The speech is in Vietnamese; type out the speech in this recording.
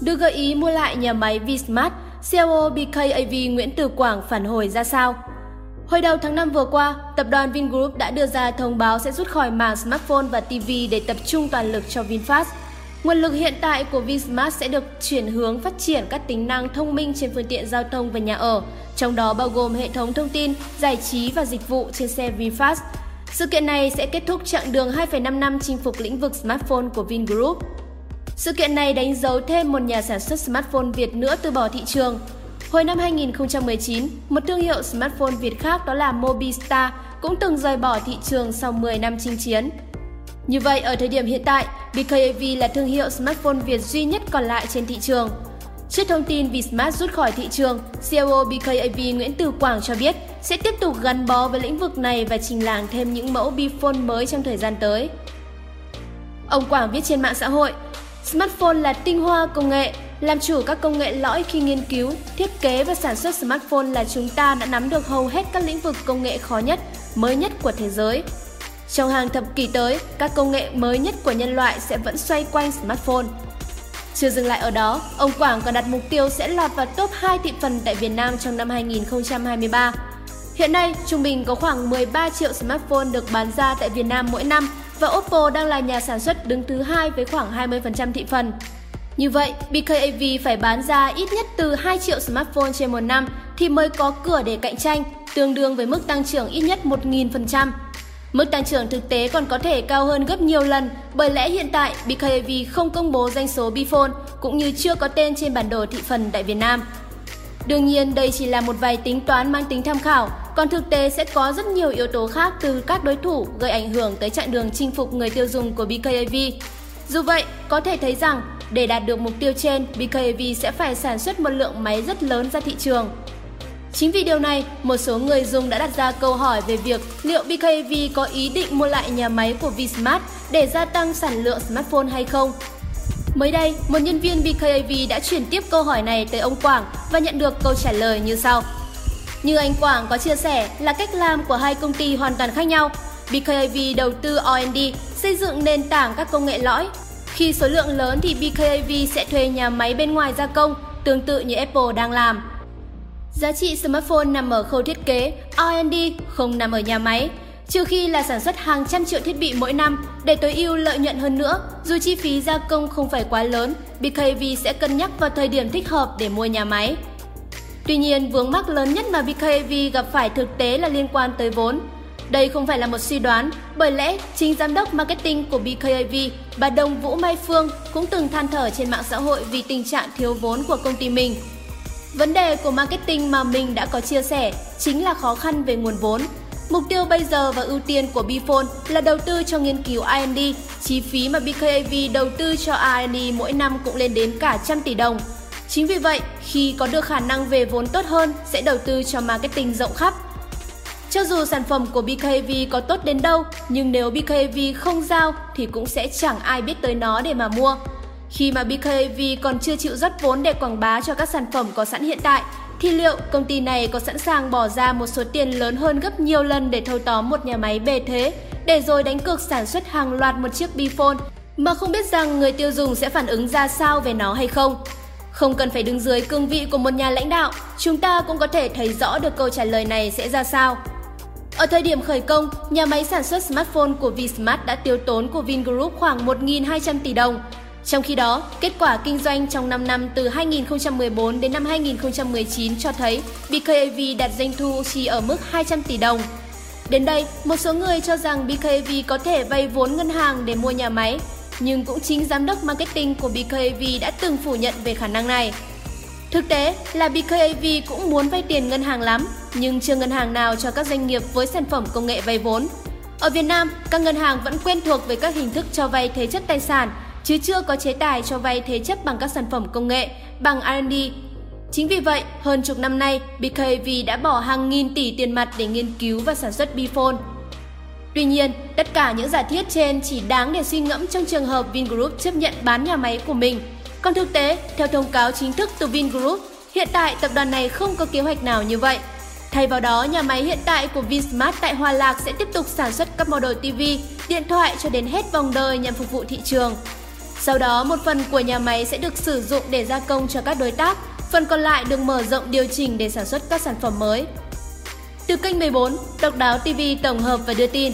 Được gợi ý mua lại nhà máy Vsmart, CEO BKAV Nguyễn Từ Quảng phản hồi ra sao? Hồi đầu tháng 5 vừa qua, tập đoàn Vingroup đã đưa ra thông báo sẽ rút khỏi mảng smartphone và TV để tập trung toàn lực cho VinFast. Nguồn lực hiện tại của Vinsmart sẽ được chuyển hướng phát triển các tính năng thông minh trên phương tiện giao thông và nhà ở, trong đó bao gồm hệ thống thông tin, giải trí và dịch vụ trên xe VinFast. Sự kiện này sẽ kết thúc chặng đường 2,5 năm chinh phục lĩnh vực smartphone của Vingroup. Sự kiện này đánh dấu thêm một nhà sản xuất smartphone Việt nữa từ bỏ thị trường. Hồi năm 2019, một thương hiệu smartphone Việt khác đó là Mobistar cũng từng rời bỏ thị trường sau 10 năm chinh chiến. Như vậy, ở thời điểm hiện tại, BKAV là thương hiệu smartphone Việt duy nhất còn lại trên thị trường. Trước thông tin Vsmart rút khỏi thị trường, CEO BKAV Nguyễn Từ Quảng cho biết sẽ tiếp tục gắn bó với lĩnh vực này và trình làng thêm những mẫu Bphone mới trong thời gian tới. Ông Quảng viết trên mạng xã hội, Smartphone là tinh hoa công nghệ, làm chủ các công nghệ lõi khi nghiên cứu, thiết kế và sản xuất smartphone là chúng ta đã nắm được hầu hết các lĩnh vực công nghệ khó nhất, mới nhất của thế giới. Trong hàng thập kỷ tới, các công nghệ mới nhất của nhân loại sẽ vẫn xoay quanh smartphone. Chưa dừng lại ở đó, ông Quảng còn đặt mục tiêu sẽ lọt vào top 2 thị phần tại Việt Nam trong năm 2023. Hiện nay, trung bình có khoảng 13 triệu smartphone được bán ra tại Việt Nam mỗi năm và Oppo đang là nhà sản xuất đứng thứ hai với khoảng 20% thị phần. Như vậy, BKAV phải bán ra ít nhất từ 2 triệu smartphone trên một năm thì mới có cửa để cạnh tranh, tương đương với mức tăng trưởng ít nhất 1.000%. Mức tăng trưởng thực tế còn có thể cao hơn gấp nhiều lần bởi lẽ hiện tại BKAV không công bố doanh số Bphone cũng như chưa có tên trên bản đồ thị phần tại Việt Nam. Đương nhiên đây chỉ là một vài tính toán mang tính tham khảo, còn thực tế sẽ có rất nhiều yếu tố khác từ các đối thủ gây ảnh hưởng tới chặng đường chinh phục người tiêu dùng của BKAV. Dù vậy, có thể thấy rằng để đạt được mục tiêu trên, BKAV sẽ phải sản xuất một lượng máy rất lớn ra thị trường. Chính vì điều này, một số người dùng đã đặt ra câu hỏi về việc liệu BKAV có ý định mua lại nhà máy của Vsmart để gia tăng sản lượng smartphone hay không. Mới đây, một nhân viên BKAV đã chuyển tiếp câu hỏi này tới ông Quảng và nhận được câu trả lời như sau. Như anh Quảng có chia sẻ là cách làm của hai công ty hoàn toàn khác nhau. BKAV đầu tư R&D, xây dựng nền tảng các công nghệ lõi. Khi số lượng lớn thì BKAV sẽ thuê nhà máy bên ngoài gia công, tương tự như Apple đang làm. Giá trị smartphone nằm ở khâu thiết kế, R&D không nằm ở nhà máy. Trừ khi là sản xuất hàng trăm triệu thiết bị mỗi năm để tối ưu lợi nhuận hơn nữa, dù chi phí gia công không phải quá lớn, BKV sẽ cân nhắc vào thời điểm thích hợp để mua nhà máy. Tuy nhiên, vướng mắc lớn nhất mà BKAV gặp phải thực tế là liên quan tới vốn. Đây không phải là một suy đoán, bởi lẽ chính giám đốc marketing của BKAV, bà Đồng Vũ Mai Phương cũng từng than thở trên mạng xã hội vì tình trạng thiếu vốn của công ty mình Vấn đề của marketing mà mình đã có chia sẻ chính là khó khăn về nguồn vốn. Mục tiêu bây giờ và ưu tiên của Bphone là đầu tư cho nghiên cứu R&D. Chi phí mà BKAV đầu tư cho R&D mỗi năm cũng lên đến cả trăm tỷ đồng. Chính vì vậy, khi có được khả năng về vốn tốt hơn, sẽ đầu tư cho marketing rộng khắp. Cho dù sản phẩm của bkv có tốt đến đâu, nhưng nếu bkv không giao thì cũng sẽ chẳng ai biết tới nó để mà mua. Khi mà bkv còn chưa chịu rót vốn để quảng bá cho các sản phẩm có sẵn hiện tại, thì liệu công ty này có sẵn sàng bỏ ra một số tiền lớn hơn gấp nhiều lần để thâu tóm một nhà máy bề thế, để rồi đánh cược sản xuất hàng loạt một chiếc Bphone mà không biết rằng người tiêu dùng sẽ phản ứng ra sao về nó hay không? Không cần phải đứng dưới cương vị của một nhà lãnh đạo, chúng ta cũng có thể thấy rõ được câu trả lời này sẽ ra sao. Ở thời điểm khởi công, nhà máy sản xuất smartphone của Vsmart đã tiêu tốn của Vingroup khoảng 1.200 tỷ đồng, trong khi đó, kết quả kinh doanh trong 5 năm từ 2014 đến năm 2019 cho thấy BKAV đạt doanh thu chỉ ở mức 200 tỷ đồng. Đến đây, một số người cho rằng BKAV có thể vay vốn ngân hàng để mua nhà máy, nhưng cũng chính giám đốc marketing của BKAV đã từng phủ nhận về khả năng này. Thực tế là BKAV cũng muốn vay tiền ngân hàng lắm, nhưng chưa ngân hàng nào cho các doanh nghiệp với sản phẩm công nghệ vay vốn. Ở Việt Nam, các ngân hàng vẫn quen thuộc với các hình thức cho vay thế chấp tài sản chứ chưa có chế tài cho vay thế chấp bằng các sản phẩm công nghệ, bằng R&D. Chính vì vậy, hơn chục năm nay, BKAV đã bỏ hàng nghìn tỷ tiền mặt để nghiên cứu và sản xuất Bphone. Tuy nhiên, tất cả những giả thiết trên chỉ đáng để suy ngẫm trong trường hợp Vingroup chấp nhận bán nhà máy của mình. Còn thực tế, theo thông cáo chính thức từ Vingroup, hiện tại tập đoàn này không có kế hoạch nào như vậy. Thay vào đó, nhà máy hiện tại của Vinsmart tại Hòa Lạc sẽ tiếp tục sản xuất các model TV, điện thoại cho đến hết vòng đời nhằm phục vụ thị trường. Sau đó, một phần của nhà máy sẽ được sử dụng để gia công cho các đối tác, phần còn lại được mở rộng điều chỉnh để sản xuất các sản phẩm mới. Từ kênh 14, Độc đáo TV tổng hợp và đưa tin.